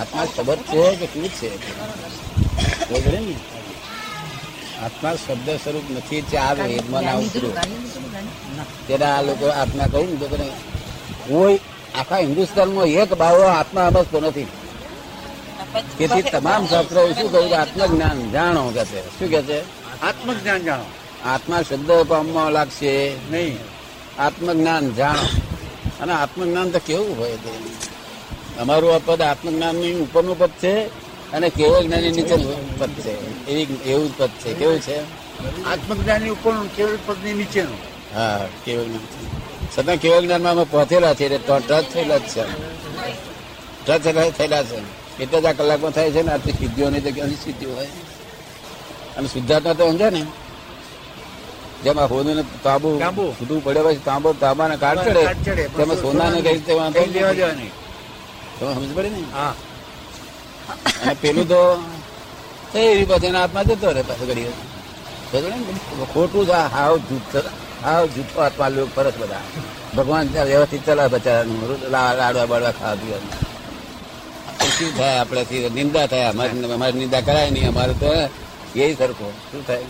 આત્મા શબ્દ છે કે શું છે? ખબર ને આત્મા શબ્દ સ્વરૂપ નથી ચાર વેદમાં ના ઉતર્યું ત્યારે આ લોકો આત્મા કહ્યું ને તો કે કોઈ આખા હિન્દુસ્તાનમાં એક બાવો આત્મા સમજતો નથી. તેથી તમામ શાસ્ત્રો શું કહું કે આત્મજ્ઞાન જાણો કે છે. શું કે છે? આત્મજ્ઞાન જાણો. આત્મા શબ્દ પામવા લાગશે. નહીં. આત્મજ્ઞાન જાણો. અને આત્મજ્ઞાન તો કેવું હોય તે? અમારું આ પદ આત્મજ્ઞાનની ઉપરનું પદ છે અને કેવળ જ્ઞાની નીચેનું પદ છે. એવી એવું પદ છે. કેવું છે? આત્મજ્ઞાનની ઉપરનું કેવળ પદની નીચેનું. હા કેવળ જ્ઞાન છતાં કેવળ જ્ઞાનમાં અમે પહોંચેલા છે એટલે ટચ થયેલા જ છે ટચ થયેલા છે એટલે જ આ કલાકમાં થાય છે ને આટલી સિદ્ધિઓ નહીં તો ક્યાંથી સિદ્ધિઓ હોય. અને શુદ્ધાત્મા તો સમજે ને? જેમ આ હોનું તાંબુ તાંબુ. છૂટું પડ્યા પછી તાંબો તાંબાને કાઢ ચડે, તેમાં સોનાને કઈ રીતે વાંધો લેવા નથી. તમે સમજ પડે ને? હા. અને પેલું તો એવી પછી એના હાથમાં જતો રહે પાછો ઘડી? ખોટું છે હાવ જૂઠ હાવ જૂઠો આત્મા લોકો ફરક બધા. ભગવાન વ્યવસ્થિત ચલા બચારાનું. લાડવા બાડવા ખાવા પીવાનું. શું થાય આપણે નિંદા થાય. અમારી અમારી નિંદા કરાય નહીં. અમારે તો એ સરખો. શું થાય?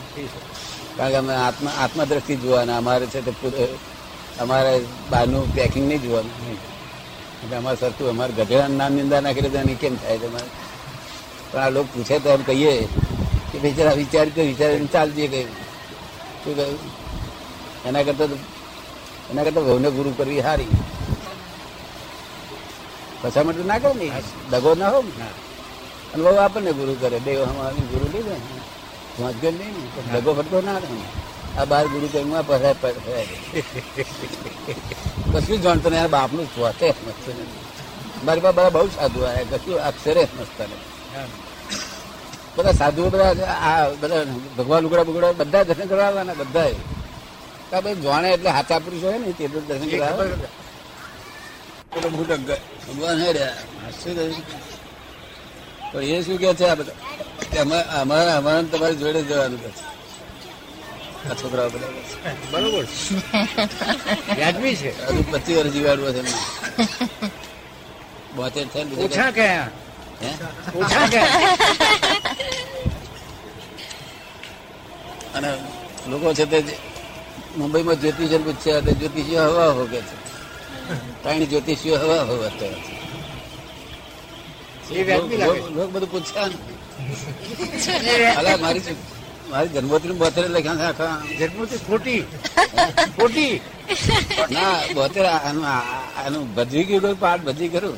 કારણ કે અમે આત્મા આત્મા દ્રષ્ટિ જોવાના. અમારે છે તો અમારે બહારનું પેકિંગ નહીં જોવાનું. એટલે અમારે સરખું અમારે ગધેડાનું નામ નિંદા નાખી તો એની કેમ થાય? તમારે પણ આ લોકો પૂછે તો એમ કહીએ કે બિચારા વિચાર કે વિચારીને ચાલજે કહ્યું શું કહ્યું? એના કરતાં એના કરતાં વહુને ગુરુ કરવી સારી પછા માટે ના કરે ને. દગો ના હોય ને. અને બહુ આપણને ગુરુ કરે. બે અમારી ગુરુ લીધે. ને વાંચગર નહીં. ને દગો ફટકો ના રહે. આ બાર ગુરુ કરી માં પસાર પસાર કશું જાણતો નહીં બાપનું સ્વાતે મસ્ત નથી મારી પાસે બધા બહુ સાધુ આવ્યા કશું અક્ષરે મસ્ત નથી બધા સાધુઓ બધા આ બધા ભગવાન ઉગડા બુગડા બધા દર્શન કરવા આવવાના બધા કા ભાઈ જાણે એટલે હાથા પુરુષ હોય ને તે તો દર્શન કરવા ભગવાન હે પણ એ શું કે છે આ બધા? અમારા અમારા તમારી જોડે જવાનું કે છે. આ છોકરાઓ બધા. બરોબર. વ્યાજબી છે. હજુ પચીસ વર્ષ જીવાડવું છે બોતેર છે ઓછા કયા? ઓછા કયા? અને લોકો છે તે મુંબઈમાં જ્યોતિષ પૂછ્યા તે જ્યોતિષીઓ હવા હો કે છે? ત્રણ જ્યોતિષીઓ હવા હો અત્યારે. લોકો બધું પૂછ્યા અલા મારી મારી જન્મોત્રી બોતેર લખ્યા છે આખા જન્મોત્રી ખોટી. ખોટી. ના બોતેર આનું ભજવી ગયું કોઈ પાઠ ભજી કરું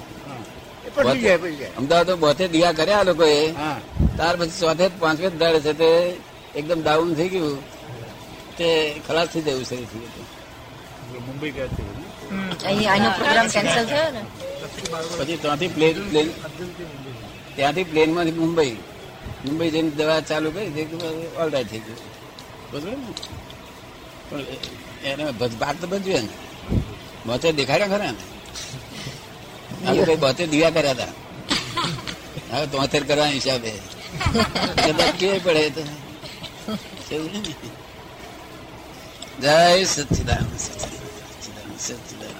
અમદાવાદ બોતેર દિયા કર્યા લોકોએ. હા. ત્યાર પછી ચોથે પાંચમે જ દાડે છે તે એકદમ ડાઉન થઈ ગયું. તે ખલાસ થઈ જવું શરીર થઈ ગયું. મુંબઈ ગયા પ્રોગ્રામ કેન્સલ થયો ને? પછી ત્યાંથી પ્લેન પ્લેન ત્યાંથી પ્લેનમાંથી મુંબઈ. મુંબઈ જઈને દવા ચાલુ કરી ઓલરાઈટ ઓલ રાઈટ થઈ ગયું. બરોબર? ને પણ એને ભાગ તો ભજવે ને. બોતેર દેખાડ્યા ખરા ને? આ લોકો બોતેર દીવા કર્યા હતા? હવે તોતેર કરવા હિસાબે. કદાચ કે પડે તો. જય સચિદાન સચિદાન સચિદાન.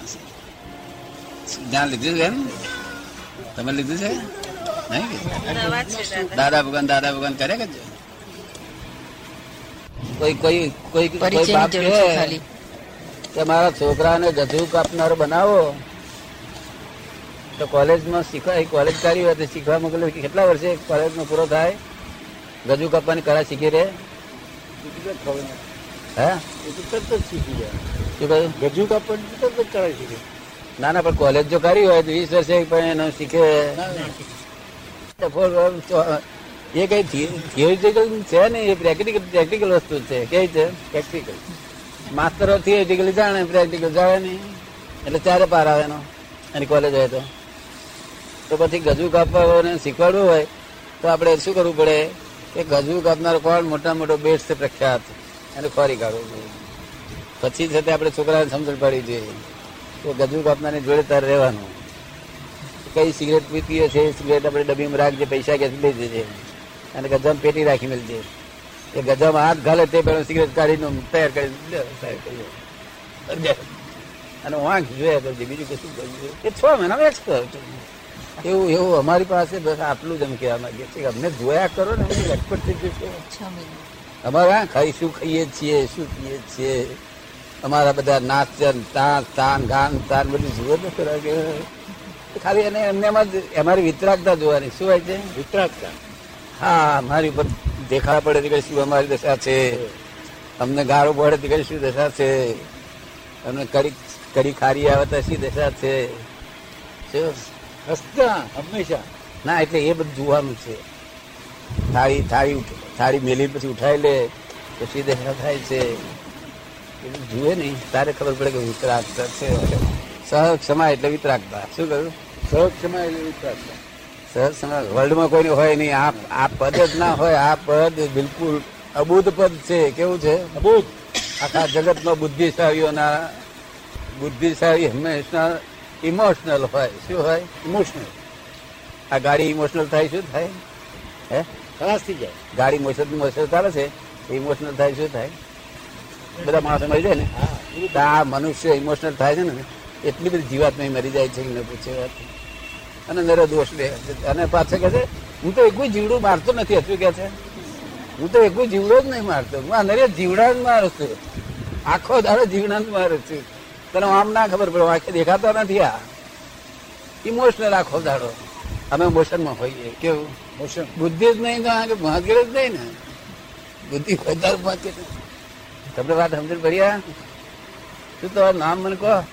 જ્ઞાન લીધું છે એમ? તમે લીધું છે? નહીં દાદા. ભગવાન દાદા ભગવાન કરે કે કોઈ કોઈ કોઈ કોઈ બાપ છે કે મારા છોકરાને ગધુ કાપનાર બનાવો? તો કોલેજમાં શીખવા કોલેજ કરી હોય તો શીખવા મોકલે કે કેટલા વર્ષે કોલેજમાં પૂરો થાય? ગજુ કાપવાની કળા શીખી રે હે? ગજુ કરાવી ના ના પણ કોલેજ જો કરી હોય તો વીસ વર્ષે પણ એનો શીખે. એ કઈ થિયોરિટિકલ છે ને એ પ્રેક્ટિકલ પ્રેક્ટિકલ વસ્તુ છે. કેવી છે? પ્રેક્ટિકલ માસ્તરો થિયોરિટિકલ જાણે પ્રેક્ટિકલ જાણે નહીં. એટલે ચારે પાર આવે એનો. એની કોલેજ હોય તો. તો પછી ગજુ કાપવાને શીખવાડવું હોય, તો આપણે શું કરવું પડે? કે ગજુ કાપનાર કોણ? મોટા મોટો બેટ છે પ્રખ્યાત. એને ખોરી કાઢવું જોઈએ. પછી છે તે આપણે છોકરાને સમજણ પાડવી જોઈએ. કે ગજુ કાપનારની જોડે તારે રહેવાનું. કઈ સિગરેટ પીતી હશે એ સિગરેટ આપણે ડબ્બીમાં રાખજે પૈસા કે લઈ જજે. અને ગજામ પેટી રાખી મળજે એ ગજામ હાથ ઘાલે તે પેલો સિગરેટ કાઢીને તૈયાર કરી તૈયાર કરી. અને વાંક જોયા કરજે બીજું કશું કરજે. એ છ મહિના એક્સપર્ટ એવું એવું અમારી પાસે બસ આટલું જ અમે કહેવા માંગીએ છીએ કે અમને જોયા કરો ને અમે લટપટ થઈ જશે છ મહિના. અમારે હા ખાઈ શું ખાઈએ છીએ શું પીએ છીએ? અમારા બધા નાચન તાન તાન ગાન તાન બધું જુઓ તો ખરા કે ખાલી એને એમને એમાં જ અમારી વિતરાગતા જોવાની. શું હોય છે? વિતરાગતા? હા મારી ઉપર દેખાડા પડે કે શું અમારી દશા છે. અમને ગાળો પડે કે શું દશા છે. અમને કડી કડી ખારી આવે તો શી દશા છે? શું? હસતા હંમેશા. ના એટલે એ બધું જોવાનું છે. થાળી થાળી થાળી મેલી પછી ઉઠાઈ લે પછી દશા થાય છે? એ જુએ નહીં. તારે ખબર પડે કે વિતરાગતા છે. સહજ ક્ષમા એટલે વિતરાગતા. શું કહ્યું? સહજ ક્ષમા એટલે વિતરાગતા. સહજ ક્ષમા વર્લ્ડમાં કોઈને હોય નહીં. આ આ પદ જ ના હોય. આ પદ બિલકુલ અબુધ પદ છે. કેવું છે? અબોધ. આખા જગતમાં બુદ્ધિશાળીઓના બુદ્ધિશાળી હંમેશા ઇમોશનલ હોય. શું હોય? ઇમોશનલ આ ગાડી ઇમોશનલ થાય શું થાય? હે? ખલાસ થઈ જાય. ગાડી મોસર મોસર ચાલે છે. ઇમોશનલ થાય શું થાય? બધા માણસો મળી જાય ને? આ મનુષ્ય ઇમોશનલ થાય છે ને? એટલી બધી જીવાત નહીં મરી જાય છે એને પૂછે વાત. અને નરો દોષ લે. અને પાછળ કહે છે હું તો એકું જીવડું મારતો નથી. હતું કે છે હું તો એકું જીવડો જ નહીં મારતો. હું નરે જીવડા જ મારું છું. આખો દાડો જીવડા જ મારું છું. તને આમ ના ખબર પડે આખે દેખાતા નથી આ. ઇમોશનલ આખો દાડો. અમે મોશનમાં હોઈએ. કેવું? મોશન. બુદ્ધિ જ નહીં તો આ કે ભાગ્ય જ નહીં ને. બુદ્ધિ વધારે ભાગ્ય તમને વાત સમજણ ભર્યા? શું તમારું નામ મને કહો?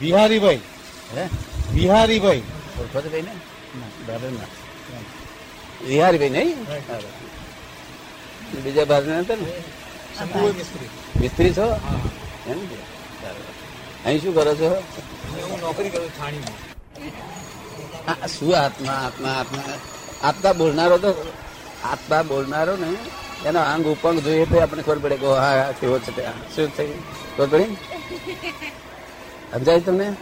બિહારીભાઈ. હે? બિહારીભાઈ. ભાઈ ને? બરાબર ના. વિહારીભાઈ નહીં? બીજા બાજુ હતા ને? મિસ્ત્રી. છો? એમ? અહીં શું કરો છો? હું નોકરી કરું થાણીમાં. શું આત્મા આત્મા આત્મા? આત્મા બોલનારો તો આત્મા બોલનારો ને એનો અંગ ઉપંગ જોઈએ તો આપણે ખબર પડે કે હા કેવો છે તે. શું થયું? ખબર પડી? સમજાય તમને?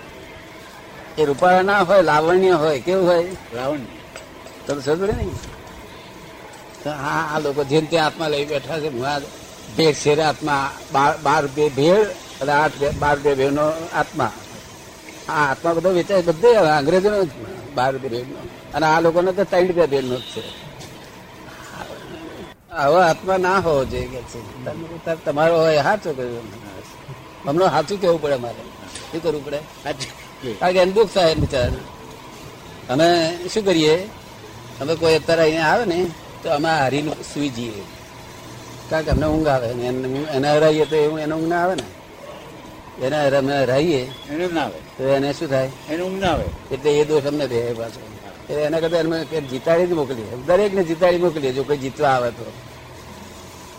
એ રૂપાળા ના હોય લાવણ્ય હોય કેવું હોય? લાવણ્ય. તમે સમજ પડે ને? હા આ લોકો જેમ ત્યાં આત્મા લઈ બેઠા છે હું આ ભેળ શેર આત્મા બાર રૂપિયે ભેળ અને આઠ બે- બાર રૂપિયા ભેળનો આત્મા. આ આત્મા બધો વેચાય બધે અંગ્રેજોનો બાર રૂપિયા ભેળનો. અને આ લોકોને તો ત્રણ રૂપિયા ભેળનો જ છે. આવો આત્મા ના હોવો જોઈએ કે છે. તમારો હોય સાચું કહ્યું. હમણાં સાચું કેવું પડે મારે? શું કરવું પડે? કારણ કે એને દુઃખ થાય બિચારાને. અમે શું કરીએ? અમે કોઈ અત્યારે અહીંયા આવે ને તો અમે હારીને સુઈ જઈએ. કારણ કે અમને ઊંઘ આવે એને- એને હરાઈએ તો એવું એને ઊંઘ ના આવે ને. એને અમે હરાઈએ એને ના આવે. તો એને શું થાય? એને ઊંઘ ના આવે. એટલે એ દોષ અમને રહે પાછો. એના કરતા કે જીતાડી જ મોકલીએ. દરેકને જીતાડી મોકલીએ જો કોઈ જીતવા આવે તો.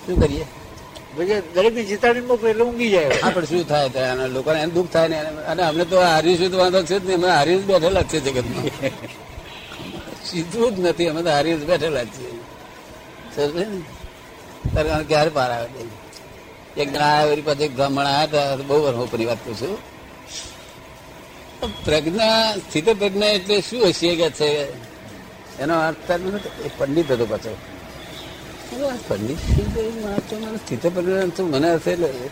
શું કરીએ? દરેકને દરેક જીતાડી મોકલે એટલે ઊંઘી જાય. હા પણ શું થાય ત્યાં લોકોને એને દુઃખ થાય ને અને અમને તો હારીશું તો વાંધો છે જ નહીં. અમે હારી જ બેઠેલા જ છે જગતમાં. સીધું જ નથી. અમે તો હારી જ બેઠેલા જ છીએ. સમજે ને? તારે આને ક્યારે પાર આવે? એક જણા આવ્યા પછી બ્રાહ્મણ આવ્યા હતા. બહુ વર્ષોની વાત કરું છું પ્રજ્ઞા સ્થિત પ્રજ્ઞા એટલે શું હશે કે છે એનો અર્થ એ પંડિત હતો પાછો. પંડિત મને સ્થિત પ્રજ્ઞા મને હશે એટલે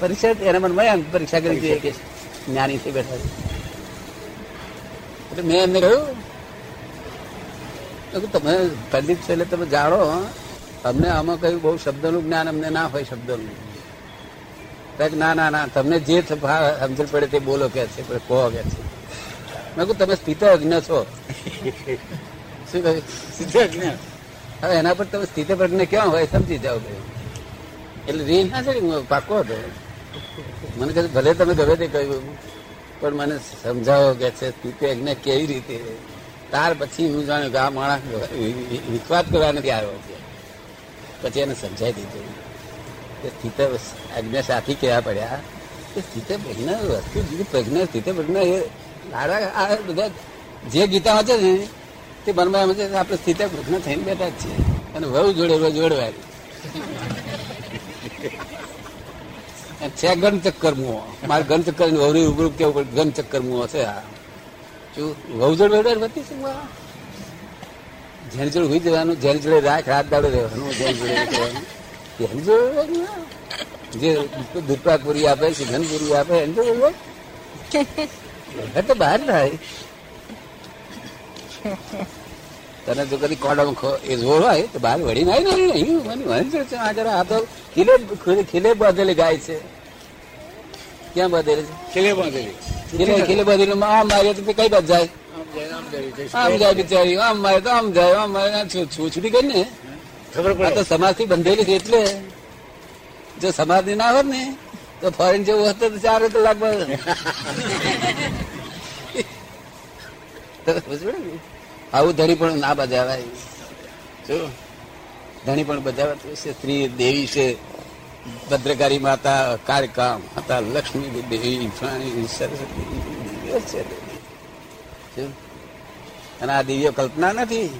પરીક્ષા એના મનમાં પરીક્ષા કરી હતી કે જ્ઞાની થી બેઠા એટલે મેં એમને કહ્યું તમે પંડિત છે એટલે તમે જાણો અમને આમાં કયું બહુ શબ્દનું જ્ઞાન અમને ના હોય શબ્દનું. ના ના ના, તમને જે સમજણ પડે તે બોલો કે છે કહો કે છે. મેં કહું તમે સ્થિત અજ્ઞ છો. શું કહ્યું? જ્ઞાન હવે એના પર તમે સ્થિત પ્રજ્ઞ ક્યાં હોય, સમજી જાઓ એટલે રી ના છે પાકો હતો. મને કહે ભલે તમે ગમે તે કહ્યું પણ મને સમજાવો કે છે, સ્થિત પ્રજ્ઞ કેવી રીતે ત્યાર પછી હું જાણ્યું કે આ માણસ વિખવાદ કરવા નથી આવ્યો છે? પછી એને સમજાવી દીધું. કે સ્થિત આજ્ઞા સાથી કહેવા પડ્યા. કે સ્થિત પ્રજ્ઞ વસ્તુ જુદી પ્રજ્ઞ સ્થિત પ્રજ્ઞ એ લાડા આ બધા જે ગીતા વાંચે ને, તે મનમાં એમ છે આપણે સ્થિત પ્રજ્ઞા થઈને બેઠા જ છીએ. અને વહુ જોડે રોજ જોડવાય છે ગણ ચક્કર મુઓ મારે ગણ ચક્કર વહુરી ઉભું કેવું ઘન ચક્કર મુઓ છે આ. શું? વહુ જોડે વેડવાય બધી શું? જેની જોડે હોઈ જવાનું જેની જોડે રાખ, રાત દાડો રહેવાનું જેની જોડે રહેવાનું. જે દૂધપાક પૂરી આપે સિંધન પૂરી આપે એમ. એ તો બહાર થાય. તને જો કદી કોડો એ જોર હોય તો બહાર વળી ના ને અહીં. મને મને છે આ જરા આ તો ખીલે ખીલે બાંધેલી ગાય છે. ક્યાં બાંધેલી છે? છેલ્લે બાંધેલી. ખીલે ખીલે બાંધેલી આમ મારી તો કઈ બાજુ જાય. આમ જાય બિચારી આમ મારે તો આમ જાય આમ મારે છૂટી ગઈ ને. ખબર આ તો સમાજથી સમાજથી બંધેલી છે એટલે. જો સમાજની હોત ને તો ફોરેન જેવું હોત તો ચાર કલાક આવું ધણી પણ ના બજાવાય. જો ધણી પણ બજાવાતું છે સ્ત્રી દેવી છે ભદ્રકારી માતા કાળકા માતા લક્ષ્મી દેવી સરસ્વતી. અને આ દેવીઓ કલ્પના નથી?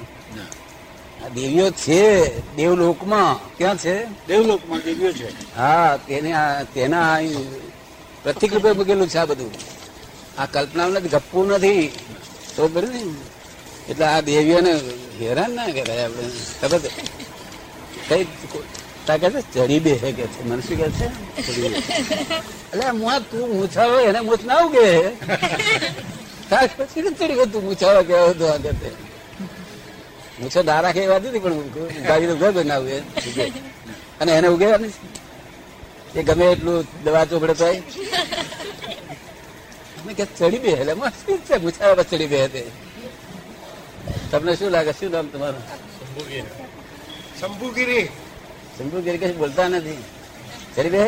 દેવીઓ છે દેવલોકમાં. ક્યાં છે? દેવલોકમાં દેવીઓ છે. હા તેને આ- તેના પ્રતિક રૂપે મૂકેલું છે આ બધું. આ કલ્પના નથી ગપ્પુ નથી. તો બરું ને. એટલે આ દેવીઓને હેરાન ના કરાય આપણે. ખબર? કઈ તા કે છે ચડી બે કે છે. મને શું કે છે. એટલે મુઆ તું મૂછાવે એને મૂછ ના ઉગે. તાર પછી ચડી ગયો તું મૂછાવો કે તો. આગળ મૂછો ના રાખે એ વાત નથી પણ ગાડી તો ઉગે ઉગે. અને એને ઉગે નહીં એ ગમે એટલું દવા ચોપડે તો કે ચડી બે એટલે મસ્ત છે પૂછાવા ચડી બે તે તમને શું લાગે શું નામ તમારું? શંભુગીરી. શંભુગીરી. કઈ બોલતા નથી. ચડી બે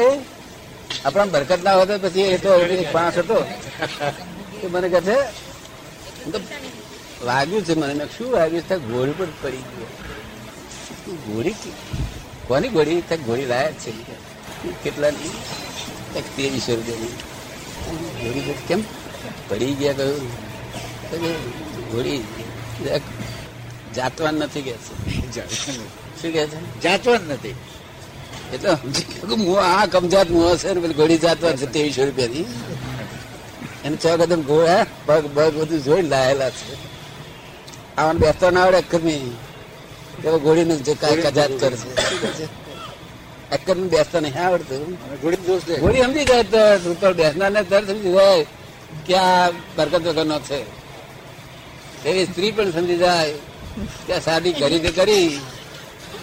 આપણા બરકત ના હોતો પછી એ તો પાંચ હતો. મને કહે છે વાગ્યું છે મને મેં શું વાગ્યું છે? ગોળી પર પડી ગયો ઘોડી કોની ગોળી? ત્યાં ગોળી લાયા છે? કેટલાની? એક તેવીસો રૂપિયાની. ગોળી કેમ પડી ગયા કહ્યું ગોળી જાતવાન નથી કે છે? શું કે છે? જાતવાન નથી. એટલે ગયું આ કમજાત મું હશે ને પેલી ગોળી જાતવાન છે તેવીસો રૂપિયાની. એને છ કદમ હા? પગ પગ બધું જોઈ લાયેલા છે. આવાનું બેસતા ના આવડે અક્કરની તો ઘોડીને જે કાંઈ કજાત કરશે? અક્કરને બેસતા નહીં. આવડતું ઘોડી દોષ દે. ઘોડી સમજી જાય તો ઉપર બેસનાર ને તરત સમજી જાય કે આ બરકત વગરનો છે. એવી સ્ત્રી પણ સમજી જાય કે સાદી શાદી કરી તે કરી.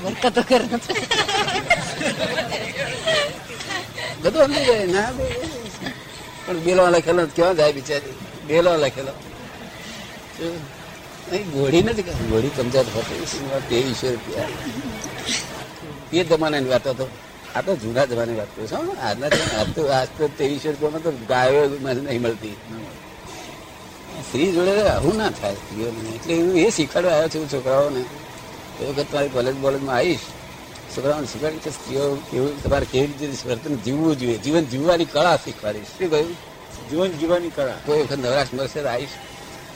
બરકતો કર છે. બધું સમજી જાય. ના પણ બેલો લખેલો કેવા ક્યાં જાય બિચારી. બેલો લખેલો. અહીં ઘોડી નથી કે ઘોડી કમજાત હોતી ત્રેવીસો રૂપિયા. એ જમાનાની વાત હતો. આ તો જૂના જમાની વાત કરું છું આજના આજ તો આજ તો ત્રેવીસો રૂપિયામાં તો ગાયો મને નહીં મળતી. સ્ત્રી જોડે આવું ના થાય. સ્ત્રીઓને એટલે હું એ શીખવાડવા આવ્યો છું છોકરાઓને. એ વખત તમારી કોલેજ બોલેજમાં આવીશ. છોકરાઓને શીખવાડી કે સ્ત્રીઓ કેવું તમારે કેવી રીતે વર્તન જીવવું જોઈએ? જીવન જીવવાની કળા શીખવાડીશ. શું કહ્યું? જીવન જીવવાની કળા. કોઈ વખત નવરાશ મળશે આવીશ.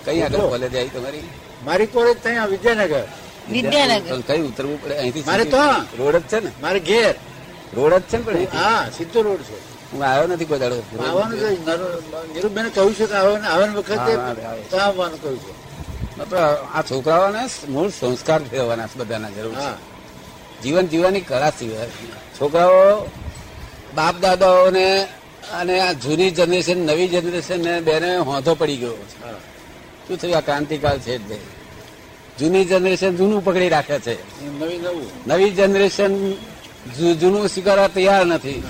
કઈ આગળ કોલેજ આવી તમારી? મારી કોલેજ ત્યાં વિદ્યાનગર. વિદ્યાનગર. કઈ ઉતરવું પડે? અહીંથી મારે તો રોડ જ છે ને? મારે ઘેર. રોડ જ છે ને પણ હા સીધો રોડ છે. હું આવ્યો નથી કોઈ દાડો આવવાનું છે નીરુબેને કહ્યું છે કે આવવાનું આવવાની વખતે. ત્યાં આવવાનું કહ્યું છે. આ છોકરાઓને મૂળ સંસ્કાર ફેરવાના છે બધાના જરૂર છે. હા. જીવન જીવવાની કળા સિવાય. છોકરાઓ બાપ દાદાઓને અને આ જૂની જનરેશન નવી જનરેશન ને બેને હોંધો પડી ગયો. છે. શું થયું? આ ક્રાંતિકાળ છે એટલે જૂની જનરેશન જૂનું પકડી રાખે છે. નવી નવું. નવી જનરેશન જૂનું સ્વીકારવા તૈયાર નથી.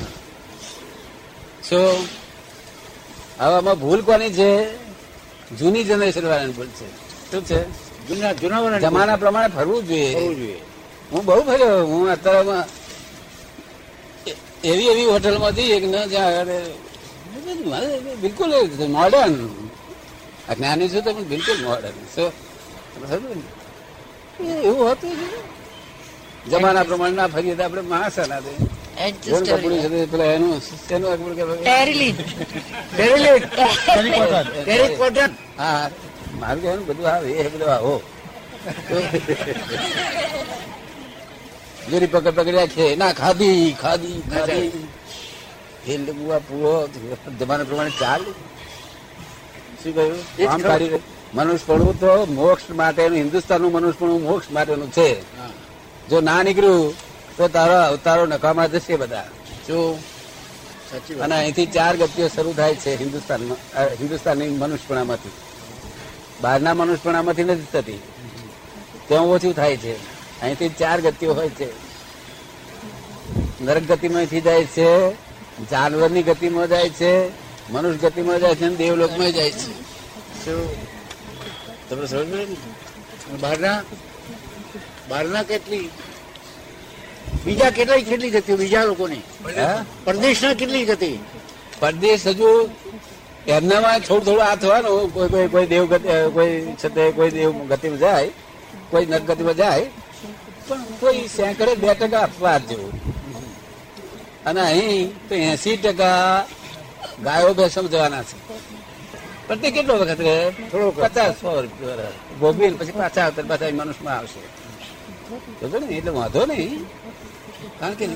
શું હવે આમાં ભૂલ કોની છે? જૂની જનરેશન વાળાની ભૂલ છે. શું છે? જૂના જૂના જમાના પ્રમાણે ફરવું જોઈએ. હું બહુ ફર્યો. હું અત્યારે એવી એવી હોટલમાં જઈએ એક ન જ્યાં બિલકુલ મોડર્ન જ્ઞાની છું તો બિલકુલ મોડર્ન શું? એ એવું હતું જ. જમાના પ્રમાણે ના ફરીએ તો આપણે માણસ ના દે જોન મારું કહેવાનું બધું આવે એ બધું આવો. જોરી પકડ પકડ્યા છે. ના ખાધી ખાધી ખાધી. એ લગુઆ પૂરો. જમાના પ્રમાણે ચાલ. શું કહ્યું? જ મનુષ્યપણું તો મોક્ષ માટેનું હિન્દુસ્તાનનું મનુષ્યપણું મોક્ષ માટેનું છે. જો ના નીકળ્યું તો તારો અવતારો નકામા જશે બધા. શું? અને અહીંથી ચાર ગતિઓ શરૂ થાય છે હિન્દુસ્તાનમાં હિન્દુસ્તાનની મનુષ્યપણામાંથી. બહારના મનુષ્યપણામાંથી નથી થતી. ત્યાં ઓછું થાય છે. અહીંથી ચાર ગતિઓ હોય છે. નરક ગતિમાંથી જાય છે જાનવરની ગતિમાં જાય છે મનુષ્ય ગતિમાં જાય છે અને દેવલોકમાં જાય છે. શું? તમને સમજ ને? બહારના બહારના કેટલી? બીજા કેટલી કેટલી ગતિ બીજા લોકોની? પરદેશના. કેટલી ગતિ પરદેશ હજુ એમનામાં થોડું થોડું આ થવાનું. કોઈ કોઈ કોઈ દેવ ગતિ કોઈ છતે કોઈ દેવ ગતિમાં જાય કોઈ નર ગતિમાં જાય પણ કોઈ સેંકડે બે ટકા અપવાદ જેવું. અને અહીં તો એસી ટકા ગાયો બે સમજવાના છે. પણ તે કેટલો વખત રહે. પચાસ સો રૂપિયા ભોગવીને પછી પાછા આવતા પાછા મનુષ્યમાં આવશે. ને એટલે વાંધો નહીં. કારણ કે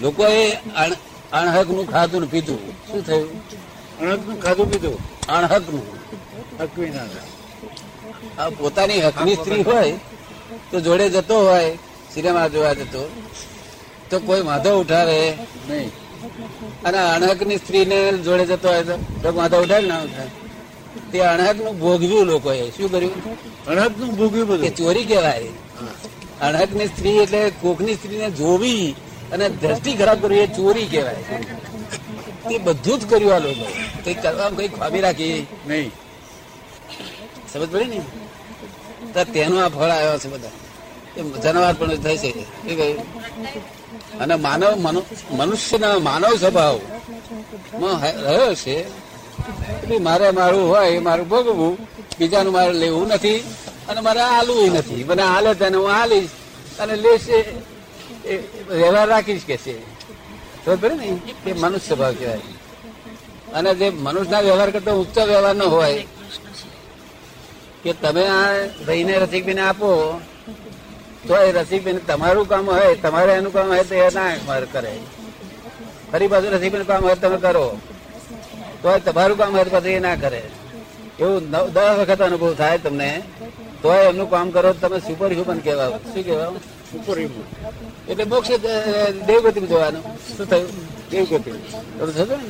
લોકોએ અણ- અણહકનું ખાધું ને પીધું. શું થયું? અણકનું ખાધું પીધું. અણહકનું હકવી ના આ પોતાની હકની સ્ત્રી હોય તો જોડે જતો હોય સિનેમા જોવા જતો તો કોઈ વાંધો ઉઠાવે નહીં. અને અણહકની સ્ત્રીને જોડે જતો હોય તો વાંધો ઉઠાવે ના ઉઠાય? તે અણહકનું ભોગવ્યું લોકોએ શું કર્યું? અણકનું ભોગવ્યું કે બધું ચોરી કહેવાય. અણહકની સ્ત્રી એટલે કોકની સ્ત્રીને જોવી અને દ્રષ્ટિ ખરાબ કરવી એ ચોરી કહેવાય. તે બધું જ કર્યું આ લોકો. કઈ કરવામાં કઈ ખામી રાખી? નહીં. સમજ પડી ને? તેનો આ ફળ આવ્યો છે બધા. જનવાર પણ થઈ છે. શું કહ્યું? અને માનવ મનુષ્યના માનવ સ્વભાવ રહ્યો છે. એટલે મારે મારું હોય, એ મારું ભોગવવું. બીજાનું મારે લેવું નથી અને મારે આલવું નથી. મને હાલે તેને હું હાલીશ અને લેશે. વ્યવહાર રાખીશ કે છે. ખબર ને? એ મનુષ્ય સ્વભાવ કહેવાય. અને જે મનુષ્યના વ્યવહાર કરતા ઉચ્ચ વ્યવહાર ન હોય, કે તમે આ રહીને રસિકભાઈને આપો તો એ રસિકભાઈ તમારું કામ હોય તમારે એનું કામ હોય તો એ ના કરે. ફરી પાછું રસિકભાઈ કામ હોય તમે કરો. તો તમારું કામ હોય પછી એ ના કરે. એવું દસ વખત અનુભવ થાય તમને તો એમનું કામ કરો તમે સુપર હ્યુમન કહેવાય. શું કહેવાય? સુપર હ્યુમન એટલે મોક્ષ દેવગતિ જોવાનું જવાનું. શું થયું? દેવગતિ. તો થતું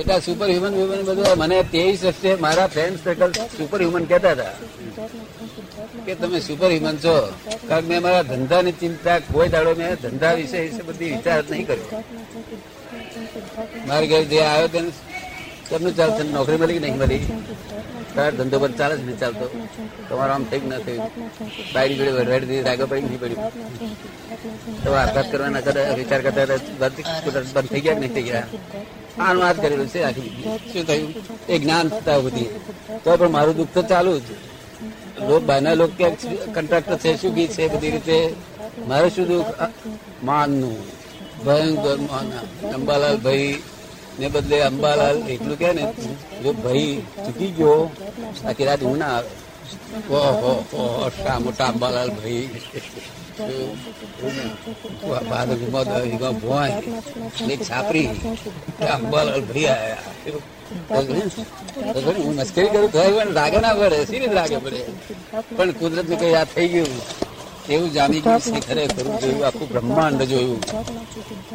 એટલે સુપર હ્યુમન હ્યુમન બધું મને તેવીસ વર્ષે મારા ફ્રેન્ડ સર્કલ સુપર હ્યુમન કહેતા હતા. કે તમે સુપર હ્યુમન છો? કારણ મેં મારા ધંધાની ચિંતા, કોઈ દાડો મેં ધંધા વિશે બધી વિચાર નહીં કર્યો. મારે ઘેર જે આવ્યો તેને કેમનું ચાલશે નોકરી મળી કે નહીં મળી? તારા ધંધો પર ચાલે છે, નહીં ચાલતો? તમારો આમ થયું ન થયું. બાયરી જોડે વડવાડી દીધી, રાગો પડી નહીં પડ્યું? તો આપઘાત કરવાના કરે વિચાર કરતા બંધ થઈ ગયા નહીં થઈ ગયા? આનું વાત કરેલું છે આખી શું થયું? એ જ્ઞાન થતા બધી તો પણ મારું દુઃખ તો ચાલુ જ. લોક બહારના લોકો કે કોન્ટ્રાક્ટર છે શું ગીત છે બધી રીતે મારે શું દુઃખ માનનું ભયંકર માન અંબાલાલ ભાઈ ને બદલે અંબાલાલ એટલું કે ને જો ભાઈ ચૂકી ગયો આખી રાત હું ના આવે ઓહો ઓહો શા મોટા અંબાલાલ ભાઈ બાદ વિમો ભોય ને છાપરી અંબાલાલ ભાઈ આયા મસ્કરી કરું તો રાગે ના પડે સીરીયસ લાગે પડે પણ કુદરત ને કઈ આ થઈ ગયું એવું જાણી ગયું છે ખરેખર જોયું આખું બ્રહ્માંડ જોયું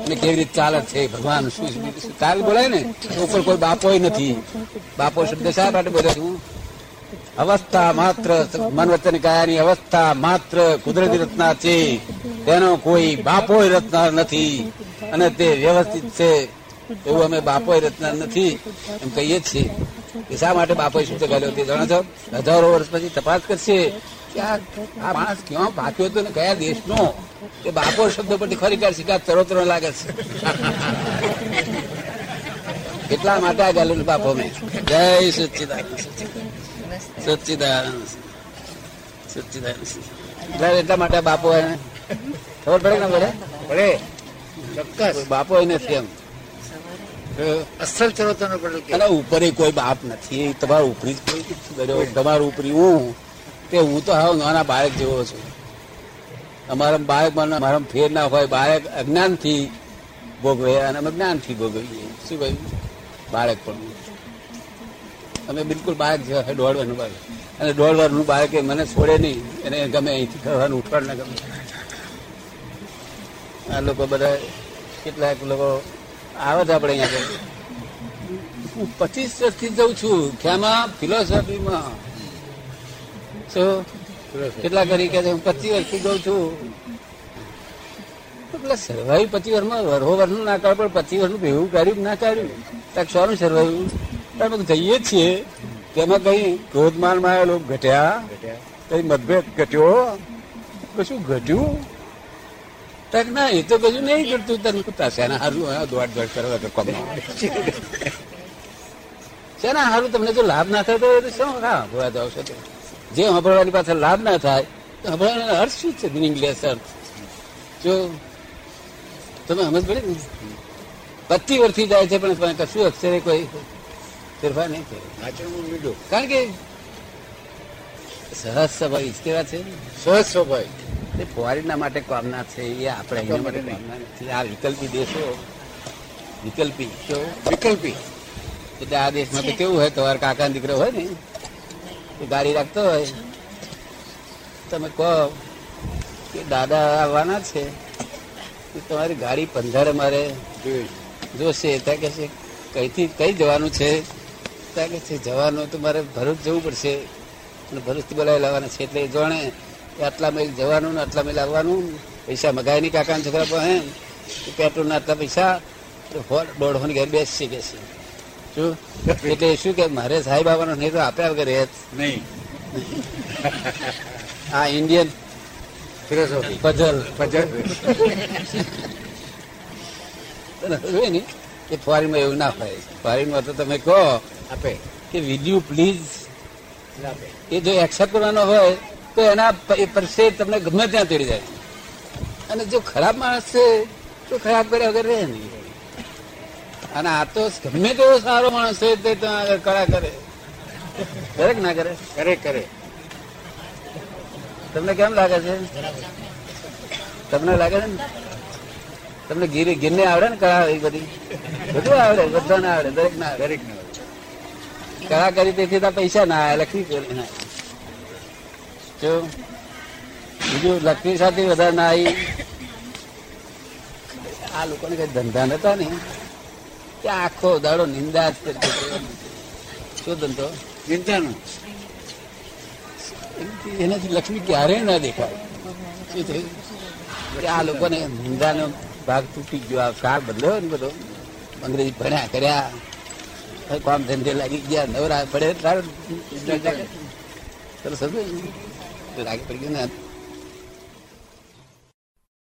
અને કેવી રીતે ચાલે છે. ભગવાન શું કાલ બોલાય ને ઉપર કોઈ બાપો નથી. બાપો શબ્દ શા માટે બોલે છું. અવસ્થા માત્ર મન વચન કાયાની અવસ્થા માત્ર કુદરતી રચના છે તેનો કોઈ બાપોય રચના નથી. અને તે વ્યવસ્થિત છે. એવું અમે બાપોય રચના નથી એમ કહીએ જ છીએ. કે શા માટે બાપોએ શું કર્યો? તે જાણો છો? હજારો વર્ષ પછી તપાસ કરશે કે આ માણસ ક્યાં પાક્યો હતો ને કયા દેશનો? તે બાપો શબ્દ પરથી ખરી કાઢ શિકાર તરોતરો લાગે છે. એટલા માટે આ ગાલું બાપો મેં જય સચ્ચિદાનંદ. સચ્ચિદાનંદ. સચ્ચિદાનંદ. એટલે એટલા માટે બાપો એને ખબર પડે ને પડે? પડે. ચોક્કસ. બાપો એને નથી એમ. અસલ ચરોતરનો કે અને ઉપરે કોઈ બાપ નથી તમારું ઉપરી જ કોઈ તમારું ઉપરી હું તે હું તો હાવ નાના બાળક જેવો છું. અમારા બાળકમાં અમારા ફેર ના હોય બાળક અજ્ઞાનથી ભોગવે અને અમે જ્ઞાનથી ભોગવીએ. શું કહ્યું? બાળક પણ. અમે બિલકુલ બાળક જેવા દોડવાનું દોઢ બાળક. અને દોઢ બાળક એ મને છોડે નહીં. એને ગમે અહીંથી કરવાનું ઉઠવાનું ગમે. આ લોકો બધા કેટલાક લોકો આવે છે આપણે અહીંયા હું પચીસ વર્ષથી જઉં છું. ખ્યામાં ફિલોસોફીમાં શું કેટલા કરી કે? હું પચીસ વર્ષથી જઉં છું. એટલે સર્વાયું પચીસ વર્ષમાં વરહો વર્ષનું ના કાઢ, પણ પચીસ વર્ષનું ભેગું કાઢ્યું ના કાઢ્યું ત્યાં શાનું સર્વાયું અમે જઈએ છીએ. તેમાં કઈ ક્રોધમાનમાં આવેલો ઘટ્યા, કઈ મતભેદ ઘટ્યો? કશું ઘટ્યું? તક ના એ તો કશું નહીં કરતું તને કુતા શેના હારું દોડ દોડ કરવા તો કમ શેના હારું તમને જો લાભ ના થાય તો શું? હા ભોળા જાવ છો જે સાંભળવાની પાછળ લાભ ના થાય તો સાંભળવાનો અર્થ શું છે મિનિંગલેસ અર્થ? જો તમે સમજ પડે ને? પચી વર્ષથી જાય છે પણ કશું અક્ષરે કોઈ ફેરફાર નહીં થયો કારણ કે સહજ સ્વભાવ કેવા છે. સહજ સ્વભાવ. એ ફોરેનના માટે કામના છે એ આપણે અહીંયા માટે કામના નથી. આ વિકલ્પી દેશો. વિકલ્પી. કેવો વિકલ્પી. એટલે આ દેશમાં તો કેવું હોય તમારા કાકા દીકરો હોય ને એ ગાડી રાખતો હોય. તમે કહો કે દાદા આવવાના છે તો તમારી ગાડી પંદર મારે જોઈ જોશે. ત્યાં કે છે કઈથી કઈ જવાનું છે? ત્યાં કે છે જવાનું તો મારે ભરૂચ જવું પડશે. અને ભરૂચથી બોલાવી લાવવાના છે એટલે એ જાણે આટલા મહિલ જવાનું ને આટલા મહિલ આવવાનું પૈસા મગાય નહીં કાકાના છોકરા પણ એમ. પેટ્રોલના આટલા પૈસા દોઢસો ની ઘેર બેસશે કે છે. શું? એટલે શું કે મારે સાહેબ આવવાનો નહીં તો આપ્યા વગર રહે નહીં. આ ઇન્ડિયન ફિલોસોફી. પઝલ. પઝલ. હોય ને કે ફોરીનમાં એવું ના હોય. ફોરીનમાં તો તમે કહો આપે. કે વિલ યુ પ્લીઝ. એ જો એક્સેપ્ટ કરવાનો હોય તો એના પરસે તમને ગમે ત્યાં તેડી જાય. અને જો ખરાબ માણસ છે તો ખરાબ કર્યા વગર રહે નહીં. અને આ તો ગમે તેવો સારો માણસ છે તે કળા કરે. દરેક ના કરે? કરે કરે. તમને કેમ લાગે છે? તમને લાગે છે ને? તમને ગીર ગીરને આવડે ને કળા એ બધી? બધું આવડે બધાને આવડે દરેક ના દરેક ને કળા કરી તેથી તો પૈસા ના કરી ના. જો બીજું લક્ષ્મી સાથે વધારે ના આવી આ લોકોને કઈ ધંધા નતા ને. કે આખો દાડો નિંદા જ કરતો શું ધંધો? નિંદાનો. એનાથી- લક્ષ્મી ક્યારેય ના દેખાય. શું થયું? કે આ લોકોને નિંદાનો ભાગ તૂટી ગયો. આ કાળ બદલ્યો ને બધો. અંગ્રેજી ભણ્યા કર્યા. કામ ધંધે લાગી ગયા. નવરા પડે. તારું ને? લાગી પડી ગયું ને